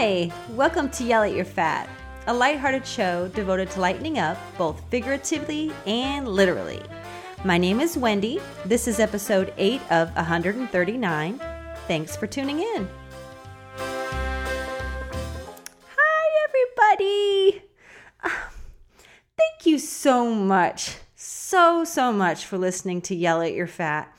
Hi, welcome to Yell at Your Fat, a lighthearted show devoted to lightening up both figuratively and literally. My name is Wendy. This is episode 8 of 139. Thanks for tuning in. Hi, everybody. Ah, thank you so much, so, so much for listening to Yell at Your Fat.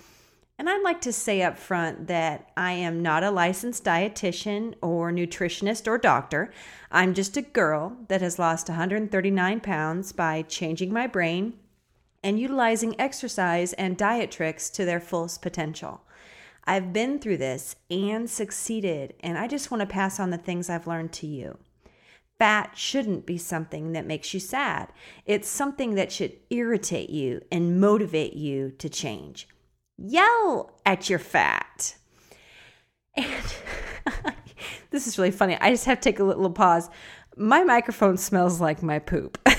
And I'd like to say up front that I am not a licensed dietitian or nutritionist or doctor. I'm just a girl that has lost 139 pounds by changing my brain and utilizing exercise and diet tricks to their fullest potential. I've been through this and succeeded, and I just want to pass on the things I've learned to you. Fat shouldn't be something that makes you sad. It's something that should irritate you and motivate you to change yell at your fat. And this is really funny. I just have to take a little pause. My microphone smells like my poop. I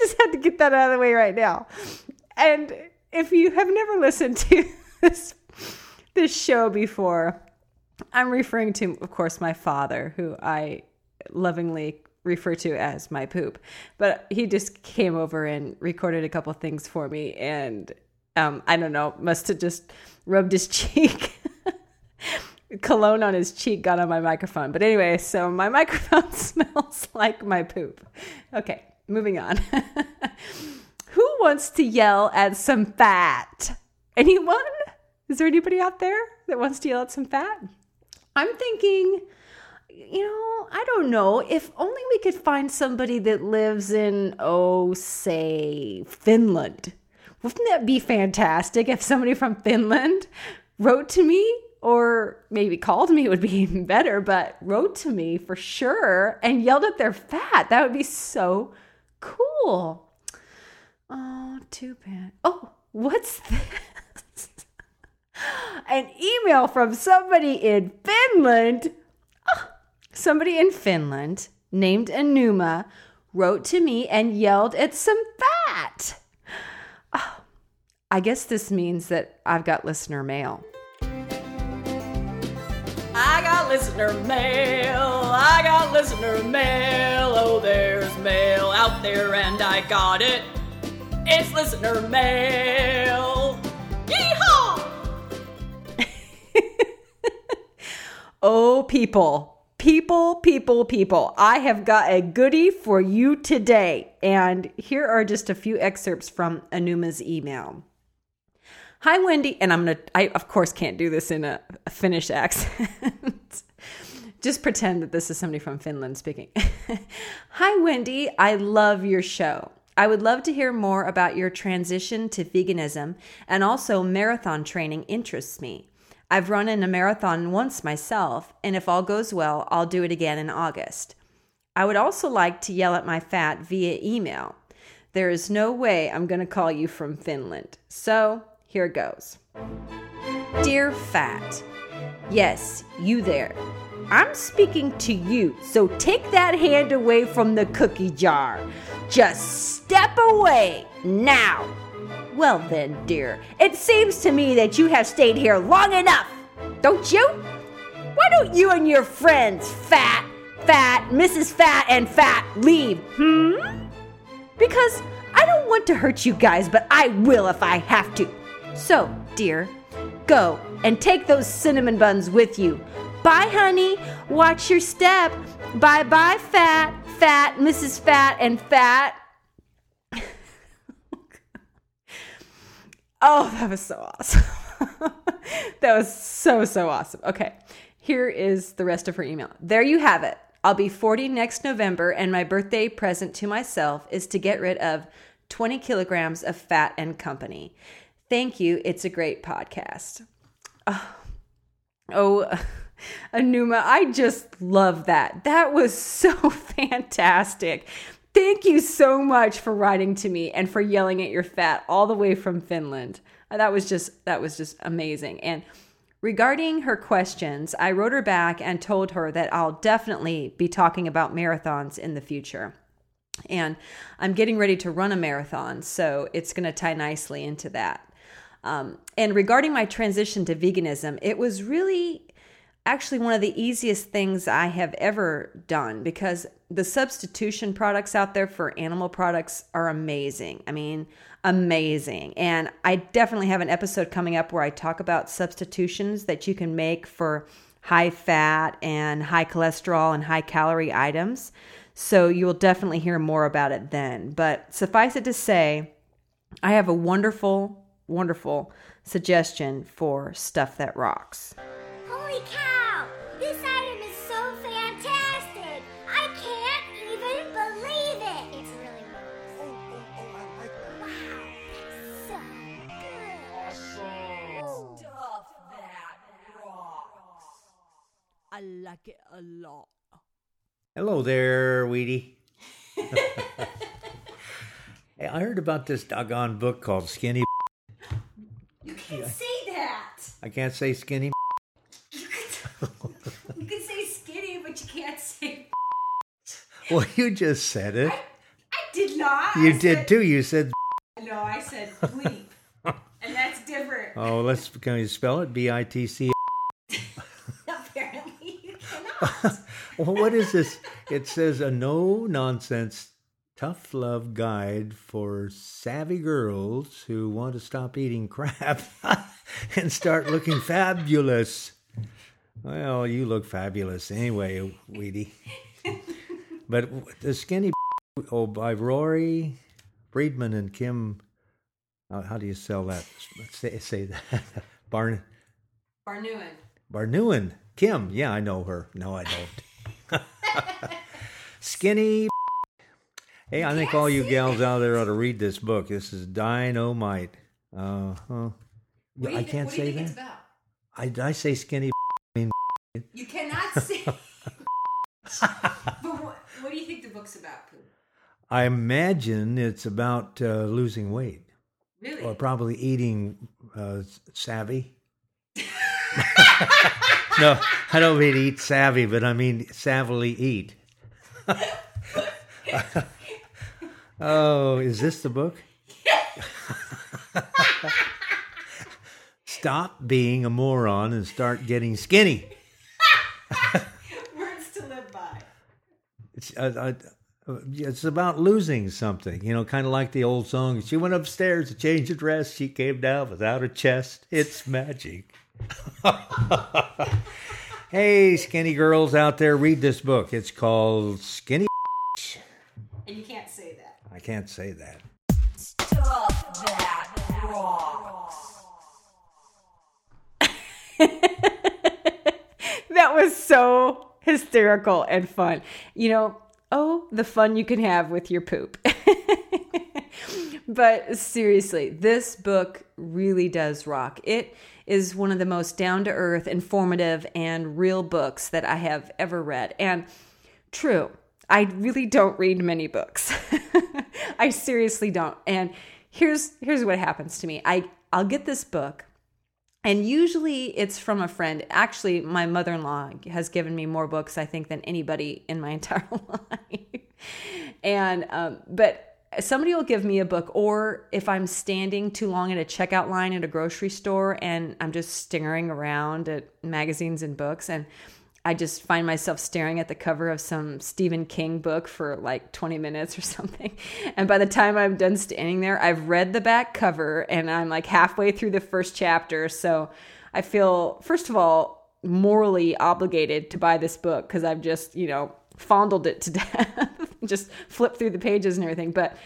just had to get that out of the way right now. And if you have never listened to this this show before, I'm referring to, of course, my father, who I lovingly refer to as my poop. But he just came over and recorded a couple things for me, and um, I don't know, must have just rubbed his cheek. Cologne on his cheek got on my microphone. But anyway, so my microphone smells like my poop. Okay, moving on. Who wants to yell at some fat? Anyone? Is there anybody out there that wants to yell at some fat? I'm thinking you know, I don't know. If only we could find somebody that lives in, oh, say, Finland. Wouldn't that be fantastic if somebody from Finland wrote to me or maybe called me would be even better, but wrote to me for sure and yelled at their fat. That would be so cool. Oh, too bad. Oh, what's this? An email from somebody in Finland somebody in Finland named Anuma wrote to me and yelled at some fat. Oh, I guess this means that I've got listener mail. I got listener mail. I got listener mail. Oh, there's mail out there, and I got it. It's listener mail. Yeehaw! oh, people People, people, people, I have got a goodie for you today. And here are just a few excerpts from Anuma's email. Hi, Wendy. And I'm going to, I of course can't do this in a, a Finnish accent. just pretend that this is somebody from Finland speaking. Hi, Wendy. I love your show. I would love to hear more about your transition to veganism and also marathon training interests me. I've run in a marathon once myself, and if all goes well, I'll do it again in August. I would also like to yell at my fat via email. There is no way I'm going to call you from Finland. So here goes Dear Fat, yes, you there. I'm speaking to you, so take that hand away from the cookie jar. Just step away now. Well, then, dear, it seems to me that you have stayed here long enough, don't you? Why don't you and your friends, Fat, Fat, Mrs. Fat, and Fat, leave, hmm? Because I don't want to hurt you guys, but I will if I have to. So, dear, go and take those cinnamon buns with you. Bye, honey. Watch your step. Bye bye, Fat, Fat, Mrs. Fat, and Fat. Oh, that was so awesome. that was so, so awesome. Okay, here is the rest of her email. There you have it. I'll be 40 next November, and my birthday present to myself is to get rid of 20 kilograms of fat and company. Thank you. It's a great podcast. Oh, oh Anuma, I just love that. That was so fantastic. Thank you so much for writing to me and for yelling at your fat all the way from Finland. Uh, that was just that was just amazing. And regarding her questions, I wrote her back and told her that I'll definitely be talking about marathons in the future. And I'm getting ready to run a marathon, so it's going to tie nicely into that. Um, and regarding my transition to veganism, it was really actually one of the easiest things I have ever done because the substitution products out there for animal products are amazing. I mean, amazing. And I definitely have an episode coming up where I talk about substitutions that you can make for high fat and high cholesterol and high calorie items. So you will definitely hear more about it then. But suffice it to say, I have a wonderful, wonderful suggestion for stuff that rocks. Holy cow! Like it a lot. Hello there, Weedy. hey, I heard about this doggone book called Skinny. You can't say that. I can't say skinny. You can, you can say skinny, but you can't say. Well, you just said it. I did not. You I did said- too. You said. No, I said bleep. and that's different. Oh, let's. Can you spell it? B I T C. Apparently, you cannot. Well, what is this? It says a no nonsense, tough love guide for savvy girls who want to stop eating crap and start looking fabulous. Well, you look fabulous anyway, Weedy. But the skinny oh by Rory Freedman and Kim. How, how do you sell that? Say, say that. Barn Barnuen. Barnewen. Kim. Yeah, I know her. No, I don't. Skinny. Hey, I think all you gals out there ought to read this book. This is Dynamite. Uh huh. I can't say that. I, did I say skinny? I mean, You cannot say. but what, what do you think the book's about, Pooh? I imagine it's about uh, losing weight Really? or probably eating uh, savvy. No, I don't mean eat savvy, but I mean savvily eat. oh, is this the book? Stop being a moron and start getting skinny. Words to live by. It's, uh, uh, it's about losing something, you know, kind of like the old song. She went upstairs to change her dress. She came down without a chest. It's magic. hey, skinny girls out there, read this book. It's called Skinny. And you can't say that. I can't say that. Stuff that rocks. that was so hysterical and fun. You know, oh, the fun you can have with your poop. but seriously, this book really does rock. It is one of the most down to earth, informative, and real books that I have ever read. And true, I really don't read many books. I seriously don't. And here's here's what happens to me. I I'll get this book and usually it's from a friend. Actually, my mother in law has given me more books, I think, than anybody in my entire life. and, um, but somebody will give me a book, or if I'm standing too long at a checkout line at a grocery store and I'm just staring around at magazines and books, and I just find myself staring at the cover of some Stephen King book for like 20 minutes or something. And by the time I'm done standing there, I've read the back cover and I'm like halfway through the first chapter. So I feel, first of all, morally obligated to buy this book because I've just, you know, fondled it to death, just flip through the pages and everything. But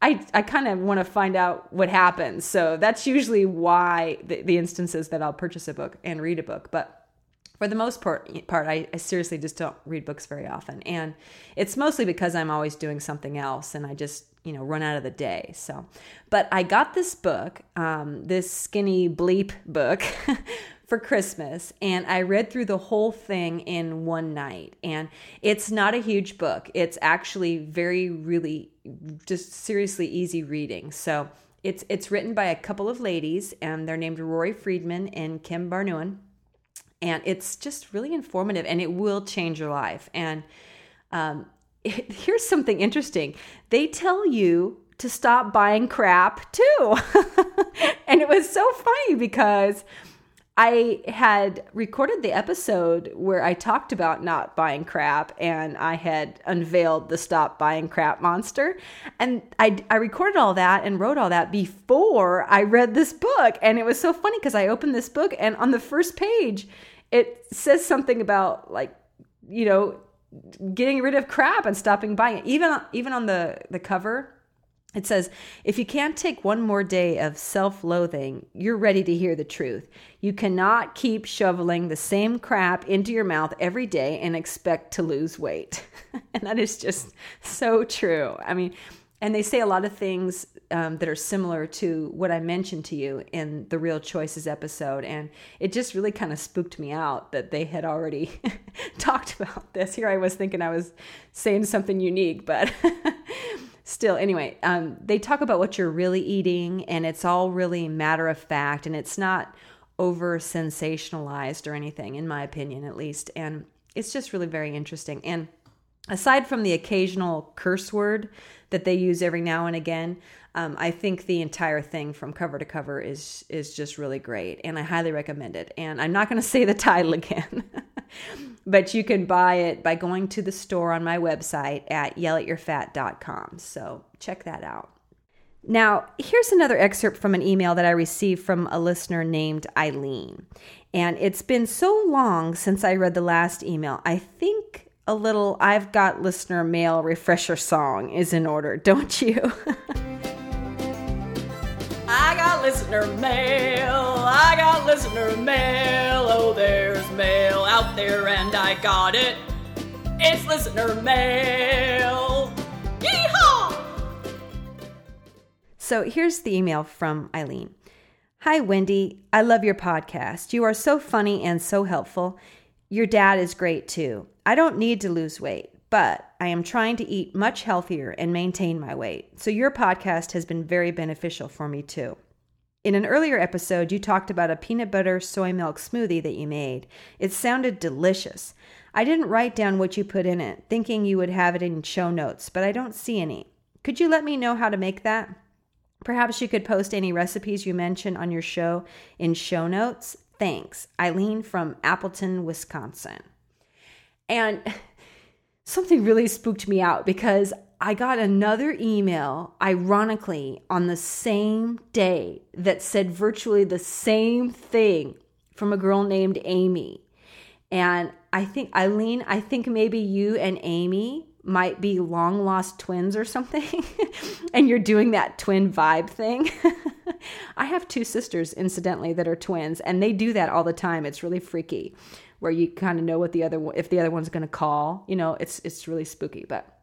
I, I kind of want to find out what happens. So that's usually why the, the instances that I'll purchase a book and read a book. But for the most part, part I, I seriously just don't read books very often, and it's mostly because I'm always doing something else, and I just you know run out of the day. So, but I got this book, um, this skinny bleep book. For Christmas, and I read through the whole thing in one night. And it's not a huge book, it's actually very, really just seriously easy reading. So it's it's written by a couple of ladies, and they're named Rory Freedman and Kim Barnouin and it's just really informative and it will change your life. And um, it, here's something interesting. They tell you to stop buying crap too. And it was so funny because I had recorded the episode where I talked about not buying crap and I had unveiled the stop buying crap monster. And I, I recorded all that and wrote all that before I read this book. And it was so funny because I opened this book and on the first page, it says something about like, you know, getting rid of crap and stopping buying it. Even, even on the, the cover, it says, if you can't take one more day of self loathing, you're ready to hear the truth. You cannot keep shoveling the same crap into your mouth every day and expect to lose weight. and that is just so true. I mean, and they say a lot of things um, that are similar to what I mentioned to you in the Real Choices episode. And it just really kind of spooked me out that they had already talked about this. Here I was thinking I was saying something unique, but. still anyway um, they talk about what you're really eating and it's all really matter of fact and it's not over sensationalized or anything in my opinion at least. And it's just really very interesting. And aside from the occasional curse word that they use every now and again um, i think the entire thing from cover to cover is is just really great and i highly recommend it. And i'm not going to say the title again but you can buy it by going to the store on my website at yellatyourfat.com. So check that out. Now, here's another excerpt from an email that I received from a listener named Eileen. And it's been so long since I read the last email. I think a little I've got listener mail refresher song is in order, don't you? I got listener mail. I got listener mail. Oh, there's mail out there, and I got it. It's listener mail. Yeehaw! So here's the email from Eileen. Hi, Wendy. I love your podcast. You are so funny and so helpful. Your dad is great too. I don't need to lose weight but I am trying to eat much healthier and maintain my weight. So your podcast has been very beneficial for me too. In an earlier episode, you talked about a peanut butter soy milk smoothie that you made. It sounded delicious. I didn't write down what you put in it, thinking you would have it in show notes, but I don't see any. Could you let me know how to make that? Perhaps you could post any recipes you mention on your show in show notes. Thanks. Eileen from Appleton, Wisconsin. And something really spooked me out because I got another email, ironically, on the same day that said virtually the same thing from a girl named Amy. And I think, Eileen, I think maybe you and Amy might be long lost twins or something, and you're doing that twin vibe thing. I have two sisters, incidentally, that are twins, and they do that all the time. It's really freaky where you kind of know what the other if the other one's going to call. You know, it's it's really spooky. But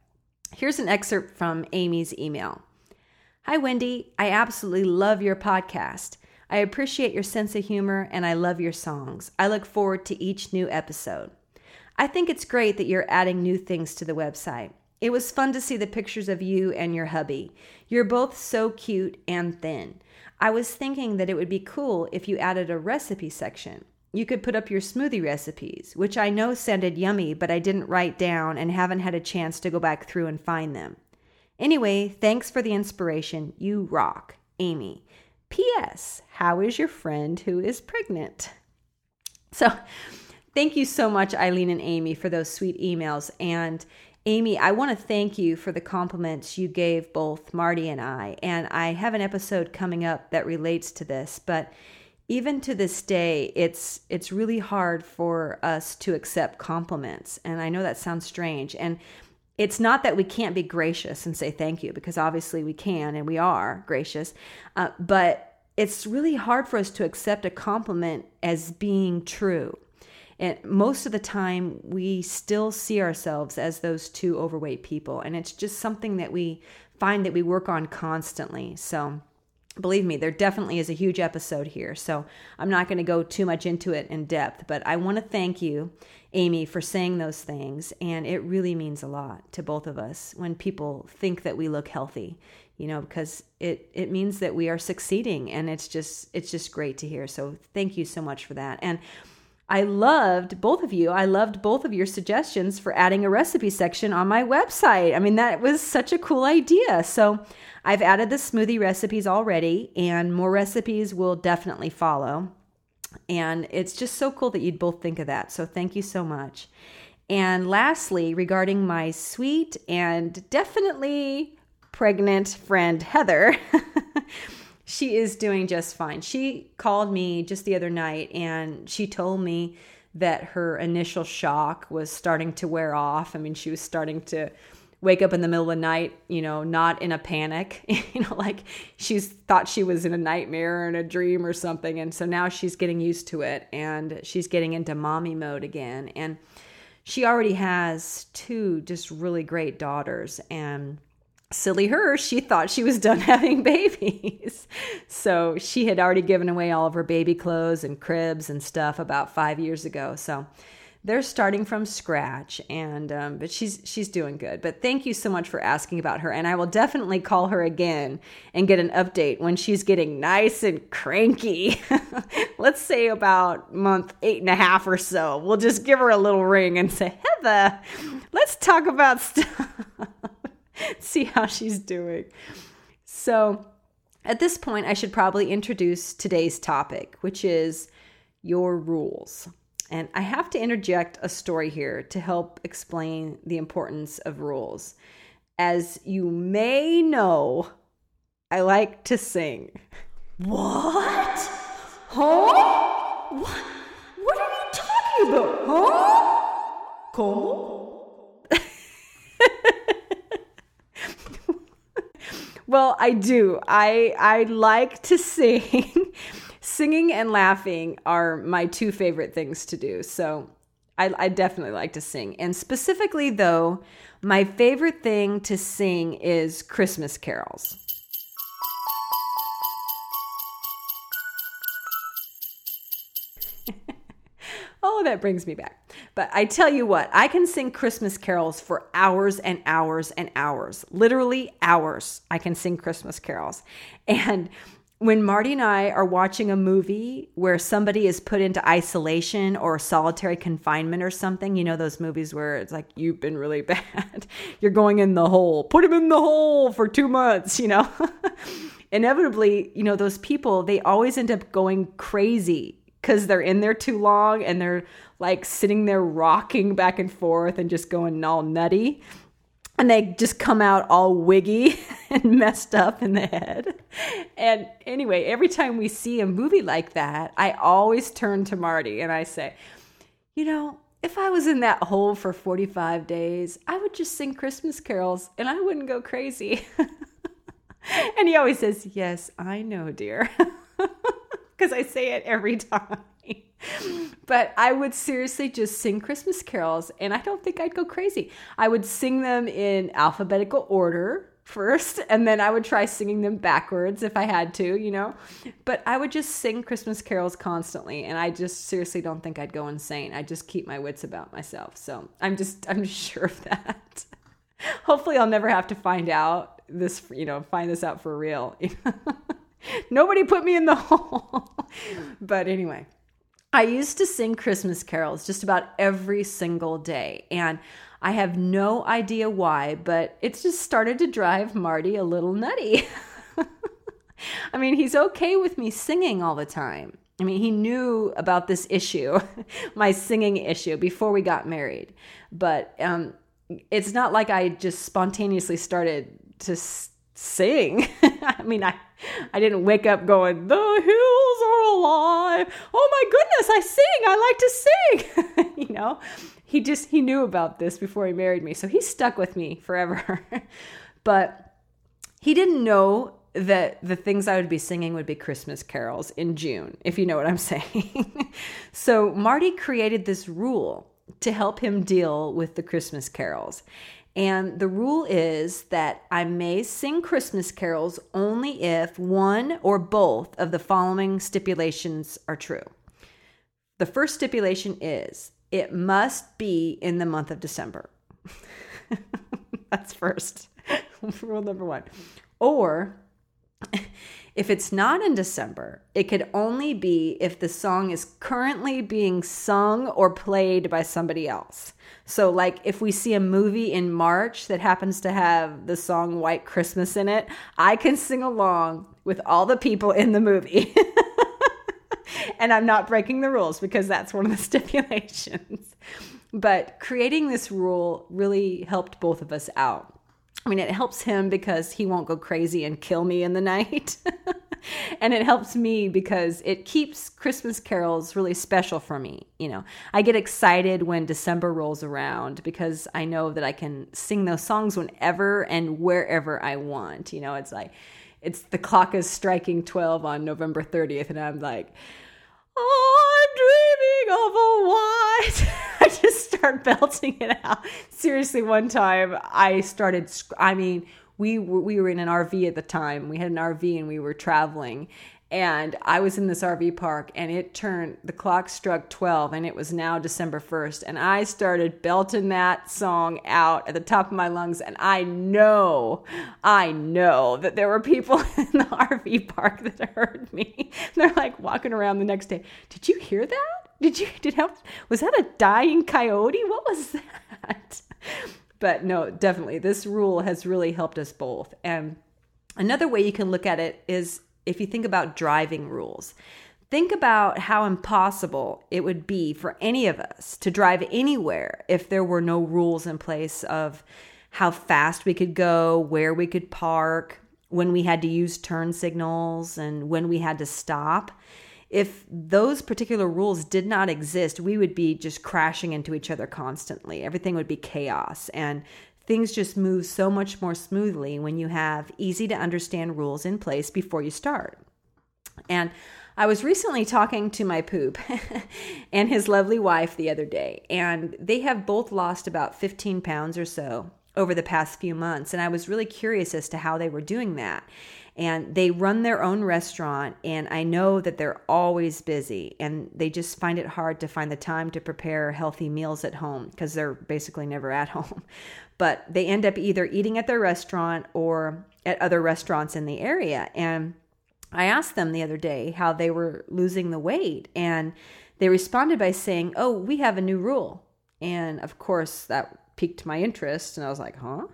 here's an excerpt from Amy's email. Hi Wendy, I absolutely love your podcast. I appreciate your sense of humor and I love your songs. I look forward to each new episode. I think it's great that you're adding new things to the website. It was fun to see the pictures of you and your hubby. You're both so cute and thin. I was thinking that it would be cool if you added a recipe section. You could put up your smoothie recipes, which I know sounded yummy, but I didn't write down and haven't had a chance to go back through and find them. Anyway, thanks for the inspiration. You rock. Amy. P.S. How is your friend who is pregnant? So, thank you so much, Eileen and Amy, for those sweet emails. And Amy, I want to thank you for the compliments you gave both Marty and I. And I have an episode coming up that relates to this, but even to this day it's it's really hard for us to accept compliments and i know that sounds strange and it's not that we can't be gracious and say thank you because obviously we can and we are gracious uh, but it's really hard for us to accept a compliment as being true. And most of the time we still see ourselves as those two overweight people and it's just something that we find that we work on constantly so believe me, there definitely is a huge episode here. So I'm not going to go too much into it in depth, but I want to thank you, Amy, for saying those things. And it really means a lot to both of us when people think that we look healthy, you know, because it, it means that we are succeeding and it's just, it's just great to hear. So thank you so much for that. And I loved both of you. I loved both of your suggestions for adding a recipe section on my website. I mean, that was such a cool idea. So I've added the smoothie recipes already, and more recipes will definitely follow. And it's just so cool that you'd both think of that. So thank you so much. And lastly, regarding my sweet and definitely pregnant friend Heather, she is doing just fine. She called me just the other night and she told me that her initial shock was starting to wear off. I mean, she was starting to wake up in the middle of the night, you know, not in a panic, you know, like she's thought she was in a nightmare or in a dream or something. And so now she's getting used to it and she's getting into mommy mode again. And she already has two just really great daughters. And silly her, she thought she was done having babies. so she had already given away all of her baby clothes and cribs and stuff about five years ago. So they're starting from scratch and um, but she's she's doing good. But thank you so much for asking about her. And i will definitely call her again and get an update when she's getting nice and cranky. Let's say about month eight and a half or so. We'll just give her a little ring and say heather let's talk about stuff see how she's doing so at this point i should probably introduce today's topic which is your rules and I have to interject a story here to help explain the importance of rules. As you may know, I like to sing. What? Huh? What, what are you talking about? Huh? Como? Well, I do. I I like to sing singing and laughing are my two favorite things to do. So I, I, definitely like to sing. And specifically, though, my favorite thing to sing is Christmas carols. oh, that brings me back. But I tell you what, I can sing Christmas carols for hours and hours and hours. Literally hours. I can sing Christmas carols. And when Marty and I are watching a movie where somebody is put into isolation or solitary confinement or something, you know, those movies where it's like, you've been really bad. You're going in the hole. Put him in the hole for two months, you know? Inevitably, you know, those people, they always end up going crazy because they're in there too long and they're like sitting there rocking back and forth and just going all nutty and they just come out all wiggy and messed up in the head. And anyway, every time we see a movie like that, I always turn to Marty and I say, You know, if I was in that hole for 45 days, I would just sing Christmas carols and I wouldn't go crazy. and he always says, Yes, I know, dear. Because I say it every time. but I would seriously just sing Christmas carols, and I don't think I'd go crazy. I would sing them in alphabetical order first, and then I would try singing them backwards if I had to, you know. But I would just sing Christmas carols constantly, and I just seriously don't think I'd go insane. I just keep my wits about myself. So I'm just I'm sure of that. Hopefully, I'll never have to find out this, you know, find this out for real. Nobody put me in the hole. but anyway, I used to sing Christmas carols just about every single day. And I have no idea why, but it's just started to drive Marty a little nutty. I mean, he's okay with me singing all the time. I mean, he knew about this issue, my singing issue, before we got married. But um, it's not like I just spontaneously started to sing. I mean, I I didn't wake up going, "The hills are alive." Oh my goodness, I sing. I like to sing. you know, he just he knew about this before he married me, so he stuck with me forever. but he didn't know that the things I would be singing would be Christmas carols in June, if you know what I'm saying. so Marty created this rule to help him deal with the Christmas carols. And the rule is that I may sing Christmas carols only if one or both of the following stipulations are true. The first stipulation is it must be in the month of December. That's first. Rule number one. Or If it's not in December, it could only be if the song is currently being sung or played by somebody else. So, like if we see a movie in March that happens to have the song White Christmas in it, I can sing along with all the people in the movie. and I'm not breaking the rules because that's one of the stipulations. But creating this rule really helped both of us out. I mean, it helps him because he won't go crazy and kill me in the night. and it helps me because it keeps Christmas carols really special for me. You know, I get excited when December rolls around because I know that I can sing those songs whenever and wherever I want. You know, it's like, it's the clock is striking 12 on November 30th, and I'm like, oh, I'm dreaming of a white. Start belting it out. Seriously, one time I started. I mean, we we were in an RV at the time. We had an RV and we were traveling, and I was in this RV park and it turned the clock struck 12 and it was now December 1st and I started belting that song out at the top of my lungs and I know I know that there were people in the RV park that heard me. They're like walking around the next day. Did you hear that? Did you did help was that a dying coyote? What was that? But no, definitely this rule has really helped us both. And another way you can look at it is if you think about driving rules. Think about how impossible it would be for any of us to drive anywhere if there were no rules in place of how fast we could go, where we could park, when we had to use turn signals, and when we had to stop. If those particular rules did not exist, we would be just crashing into each other constantly. Everything would be chaos. And things just move so much more smoothly when you have easy to understand rules in place before you start. And I was recently talking to my poop and his lovely wife the other day, and they have both lost about 15 pounds or so over the past few months. And I was really curious as to how they were doing that. And they run their own restaurant, and I know that they're always busy and they just find it hard to find the time to prepare healthy meals at home because they're basically never at home but they end up either eating at their restaurant or at other restaurants in the area. And I asked them the other day how they were losing the weight, and they responded by saying, Oh, we have a new rule. And of course, that piqued my interest, and I was like, Huh?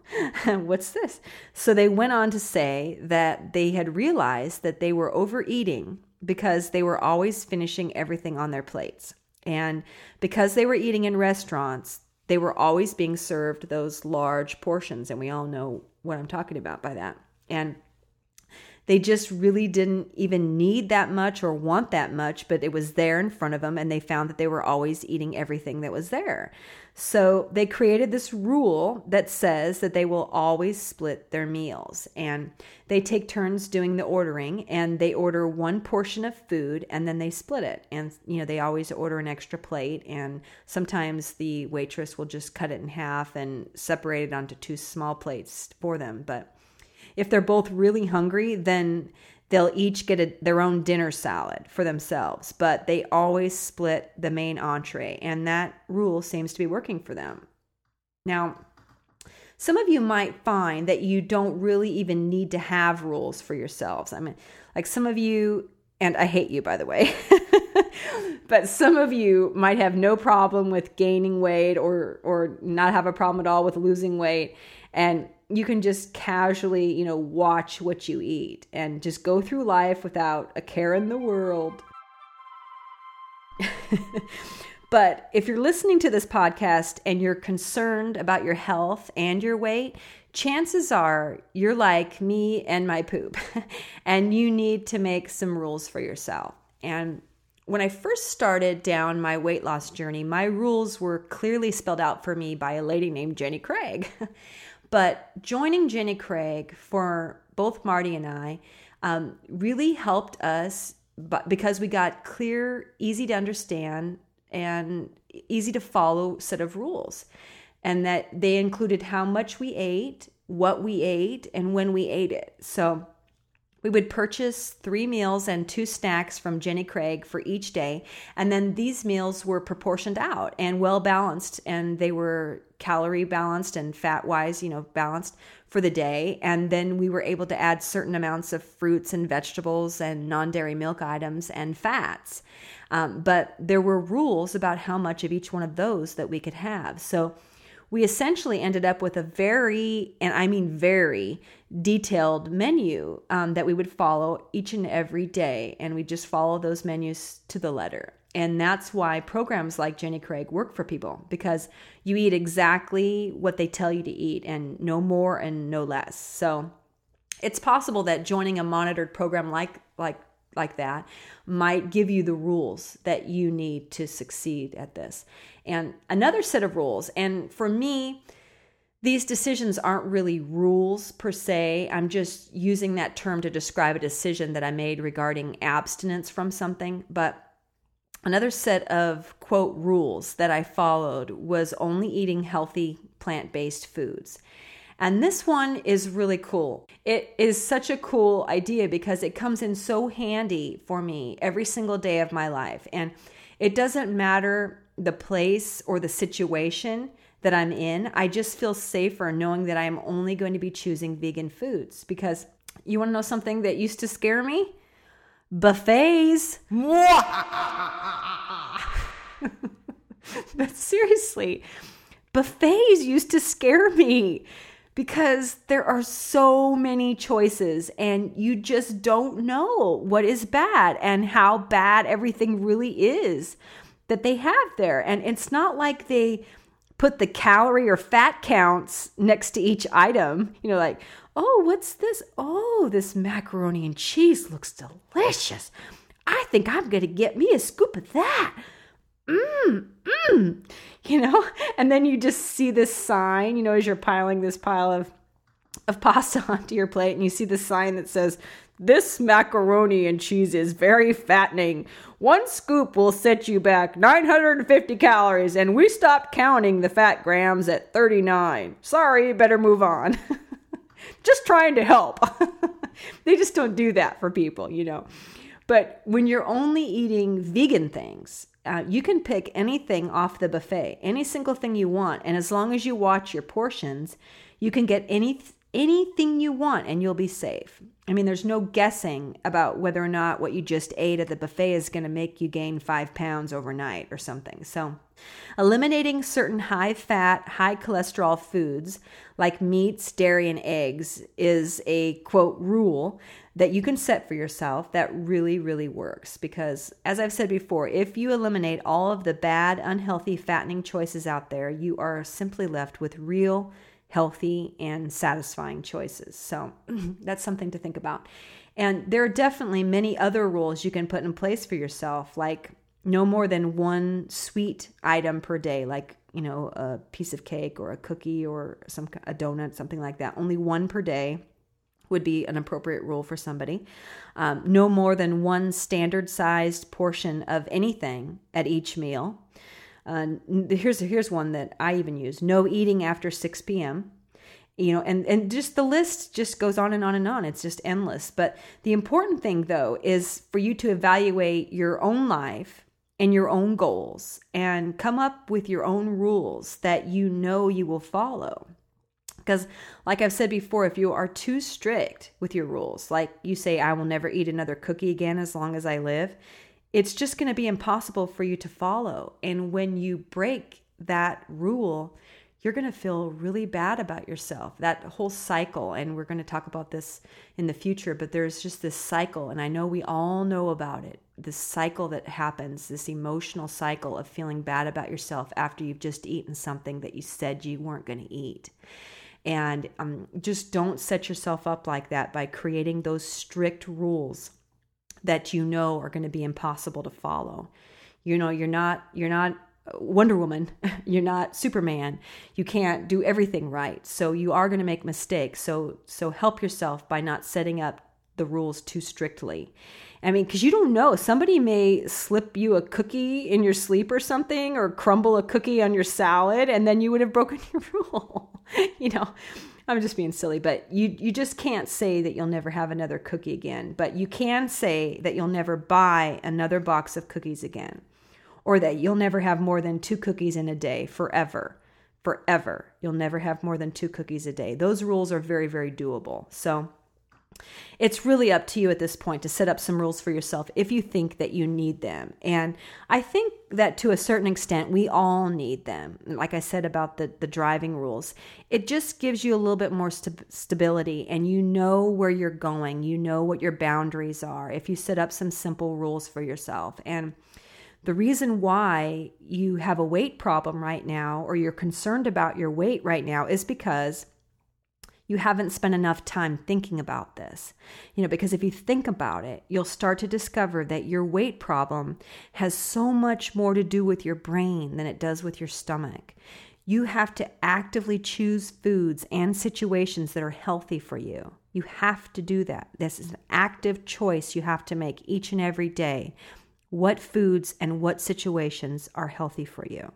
What's this? So they went on to say that they had realized that they were overeating because they were always finishing everything on their plates. And because they were eating in restaurants, they were always being served those large portions. And we all know what I'm talking about by that. And they just really didn't even need that much or want that much, but it was there in front of them, and they found that they were always eating everything that was there. So they created this rule that says that they will always split their meals and they take turns doing the ordering and they order one portion of food and then they split it. And, you know, they always order an extra plate and sometimes the waitress will just cut it in half and separate it onto two small plates for them. But if they're both really hungry, then they'll each get a, their own dinner salad for themselves, but they always split the main entree, and that rule seems to be working for them. Now, some of you might find that you don't really even need to have rules for yourselves. I mean, like some of you, and I hate you by the way, but some of you might have no problem with gaining weight or or not have a problem at all with losing weight. And you can just casually, you know, watch what you eat and just go through life without a care in the world. but if you're listening to this podcast and you're concerned about your health and your weight, chances are you're like me and my poop, and you need to make some rules for yourself. And when I first started down my weight loss journey, my rules were clearly spelled out for me by a lady named Jenny Craig. But joining Jenny Craig for both Marty and I um, really helped us because we got clear, easy to understand, and easy to follow set of rules. And that they included how much we ate, what we ate, and when we ate it. So We would purchase three meals and two snacks from Jenny Craig for each day. And then these meals were proportioned out and well balanced, and they were calorie balanced and fat wise, you know, balanced for the day. And then we were able to add certain amounts of fruits and vegetables and non dairy milk items and fats. Um, but there were rules about how much of each one of those that we could have. So we essentially ended up with a very, and I mean very, detailed menu um, that we would follow each and every day. And we just follow those menus to the letter. And that's why programs like Jenny Craig work for people because you eat exactly what they tell you to eat and no more and no less. So it's possible that joining a monitored program like like like that might give you the rules that you need to succeed at this. And another set of rules, and for me, these decisions aren't really rules per se. I'm just using that term to describe a decision that I made regarding abstinence from something. But another set of quote rules that I followed was only eating healthy plant based foods. And this one is really cool. It is such a cool idea because it comes in so handy for me every single day of my life. And it doesn't matter the place or the situation that I'm in. I just feel safer knowing that I am only going to be choosing vegan foods because you want to know something that used to scare me? Buffets. but seriously, buffets used to scare me because there are so many choices and you just don't know what is bad and how bad everything really is that they have there. And it's not like they put the calorie or fat counts next to each item, you know, like, oh, what's this? Oh, this macaroni and cheese looks delicious. I think I'm going to get me a scoop of that. Mmm, mmm you know? And then you just see this sign, you know, as you're piling this pile of of pasta onto your plate and you see the sign that says this macaroni and cheese is very fattening. One scoop will set you back 950 calories, and we stopped counting the fat grams at 39. Sorry, better move on. just trying to help. they just don't do that for people, you know. But when you're only eating vegan things, uh, you can pick anything off the buffet, any single thing you want, and as long as you watch your portions, you can get any anything you want and you'll be safe. I mean, there's no guessing about whether or not what you just ate at the buffet is going to make you gain five pounds overnight or something. So, eliminating certain high fat, high cholesterol foods like meats, dairy, and eggs is a quote rule that you can set for yourself that really, really works. Because, as I've said before, if you eliminate all of the bad, unhealthy, fattening choices out there, you are simply left with real, healthy, and satisfying choices. So, that's something to think about. And there are definitely many other rules you can put in place for yourself, like no more than one sweet item per day, like you know a piece of cake or a cookie or some a donut, something like that. Only one per day would be an appropriate rule for somebody. Um, no more than one standard sized portion of anything at each meal. Uh, here's here's one that I even use: no eating after 6 p.m. You know, and and just the list just goes on and on and on. It's just endless. But the important thing, though, is for you to evaluate your own life and your own goals and come up with your own rules that you know you will follow. Because, like I've said before, if you are too strict with your rules, like you say, I will never eat another cookie again as long as I live, it's just going to be impossible for you to follow. And when you break that rule, you're going to feel really bad about yourself. That whole cycle, and we're going to talk about this in the future, but there's just this cycle, and I know we all know about it this cycle that happens, this emotional cycle of feeling bad about yourself after you've just eaten something that you said you weren't going to eat. And um, just don't set yourself up like that by creating those strict rules that you know are going to be impossible to follow. You know, you're not you're not uh, Wonder Woman, you're not Superman. You can't do everything right. So you are going to make mistakes. So so help yourself by not setting up the rules too strictly. I mean, because you don't know. Somebody may slip you a cookie in your sleep or something, or crumble a cookie on your salad, and then you would have broken your rule. you know, I'm just being silly, but you you just can't say that you'll never have another cookie again, but you can say that you'll never buy another box of cookies again or that you'll never have more than 2 cookies in a day forever. Forever. You'll never have more than 2 cookies a day. Those rules are very very doable. So it's really up to you at this point to set up some rules for yourself if you think that you need them. And I think that to a certain extent, we all need them. Like I said about the, the driving rules, it just gives you a little bit more st- stability and you know where you're going. You know what your boundaries are if you set up some simple rules for yourself. And the reason why you have a weight problem right now or you're concerned about your weight right now is because you haven't spent enough time thinking about this. You know, because if you think about it, you'll start to discover that your weight problem has so much more to do with your brain than it does with your stomach. You have to actively choose foods and situations that are healthy for you. You have to do that. This is an active choice you have to make each and every day. What foods and what situations are healthy for you?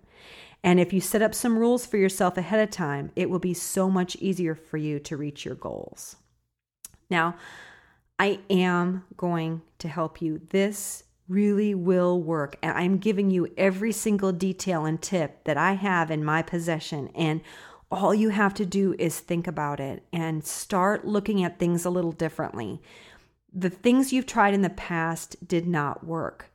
And if you set up some rules for yourself ahead of time, it will be so much easier for you to reach your goals. Now, I am going to help you. This really will work. And I'm giving you every single detail and tip that I have in my possession. And all you have to do is think about it and start looking at things a little differently. The things you've tried in the past did not work.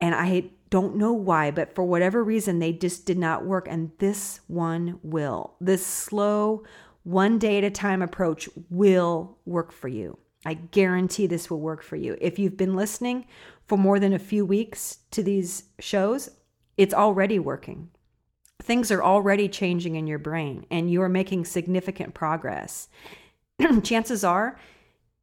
And I don't know why, but for whatever reason, they just did not work. And this one will. This slow, one day at a time approach will work for you. I guarantee this will work for you. If you've been listening for more than a few weeks to these shows, it's already working. Things are already changing in your brain and you are making significant progress. Chances are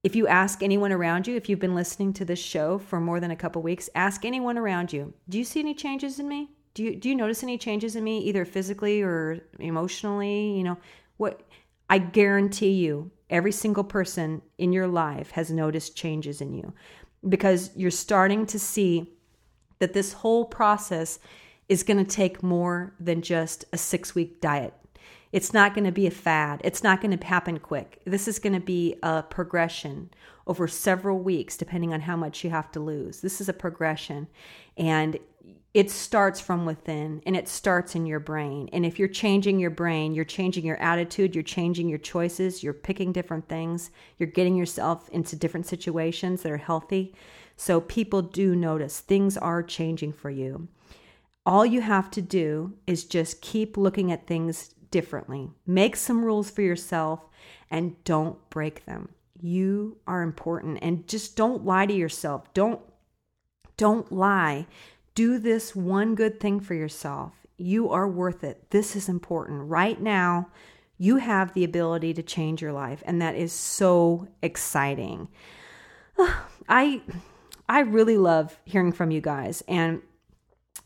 if you ask anyone around you, if you've been listening to this show for more than a couple weeks, ask anyone around you, do you see any changes in me? Do you do you notice any changes in me either physically or emotionally, you know? What I guarantee you, every single person in your life has noticed changes in you because you're starting to see that this whole process is going to take more than just a 6-week diet it's not going to be a fad. It's not going to happen quick. This is going to be a progression over several weeks, depending on how much you have to lose. This is a progression. And it starts from within and it starts in your brain. And if you're changing your brain, you're changing your attitude, you're changing your choices, you're picking different things, you're getting yourself into different situations that are healthy. So people do notice things are changing for you. All you have to do is just keep looking at things differently. Make some rules for yourself and don't break them. You are important and just don't lie to yourself. Don't don't lie. Do this one good thing for yourself. You are worth it. This is important. Right now, you have the ability to change your life and that is so exciting. I I really love hearing from you guys and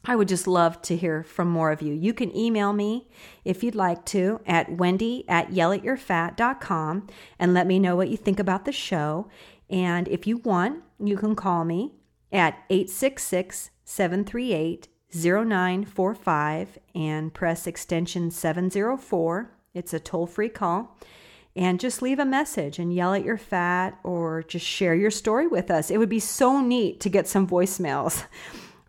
I would just love to hear from more of you. You can email me if you'd like to at wendy at yellatyourfat.com and let me know what you think about the show. And if you want, you can call me at 866 738 0945 and press extension 704. It's a toll free call. And just leave a message and yell at your fat or just share your story with us. It would be so neat to get some voicemails.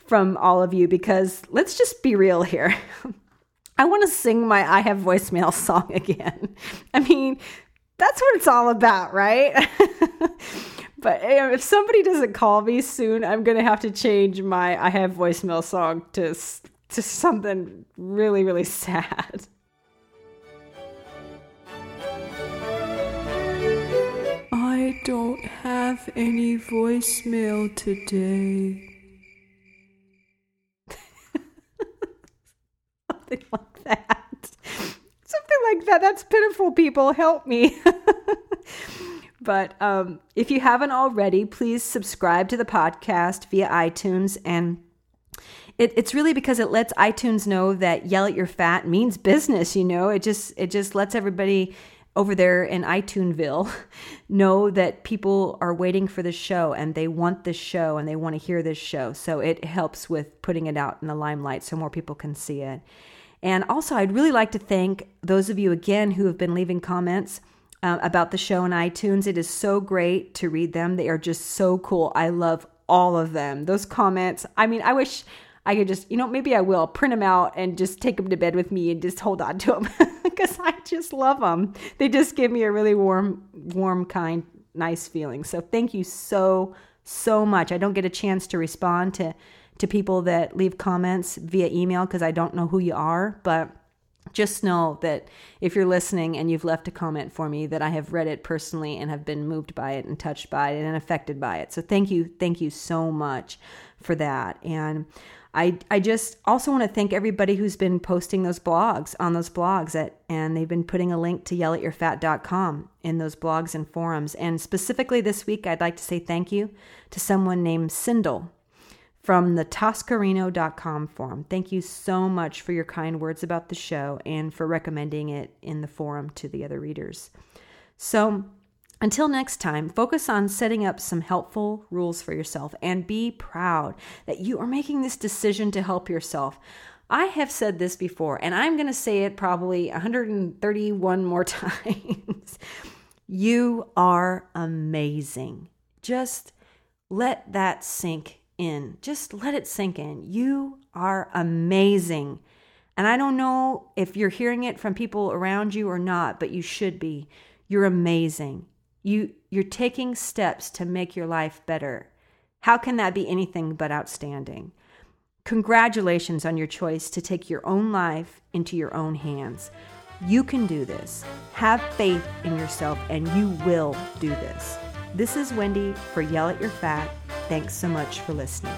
From all of you because let's just be real here. I want to sing my I Have Voicemail song again. I mean, that's what it's all about, right? but if somebody doesn't call me soon, I'm going to have to change my I Have Voicemail song to, to something really, really sad. I don't have any voicemail today. Something like that. Something like that. That's pitiful, people. Help me. but um, if you haven't already, please subscribe to the podcast via iTunes. And it, it's really because it lets iTunes know that yell at your fat means business. You know, it just it just lets everybody over there in iTunesville know that people are waiting for the show and they want this show and they want to hear this show. So it helps with putting it out in the limelight so more people can see it. And also, I'd really like to thank those of you again who have been leaving comments uh, about the show on iTunes. It is so great to read them. They are just so cool. I love all of them. Those comments, I mean, I wish I could just, you know, maybe I will print them out and just take them to bed with me and just hold on to them because I just love them. They just give me a really warm, warm, kind, nice feeling. So thank you so, so much. I don't get a chance to respond to to people that leave comments via email because I don't know who you are, but just know that if you're listening and you've left a comment for me that I have read it personally and have been moved by it and touched by it and affected by it. So thank you, thank you so much for that. And I I just also want to thank everybody who's been posting those blogs on those blogs at and they've been putting a link to yellatyourfat.com in those blogs and forums. And specifically this week I'd like to say thank you to someone named Sindel from the Toscarino.com forum. Thank you so much for your kind words about the show and for recommending it in the forum to the other readers. So, until next time, focus on setting up some helpful rules for yourself and be proud that you are making this decision to help yourself. I have said this before, and I'm going to say it probably 131 more times. you are amazing. Just let that sink in. Just let it sink in. You are amazing. And I don't know if you're hearing it from people around you or not, but you should be. You're amazing. You you're taking steps to make your life better. How can that be anything but outstanding? Congratulations on your choice to take your own life into your own hands. You can do this. Have faith in yourself and you will do this. This is Wendy for Yell at Your Fat. Thanks so much for listening.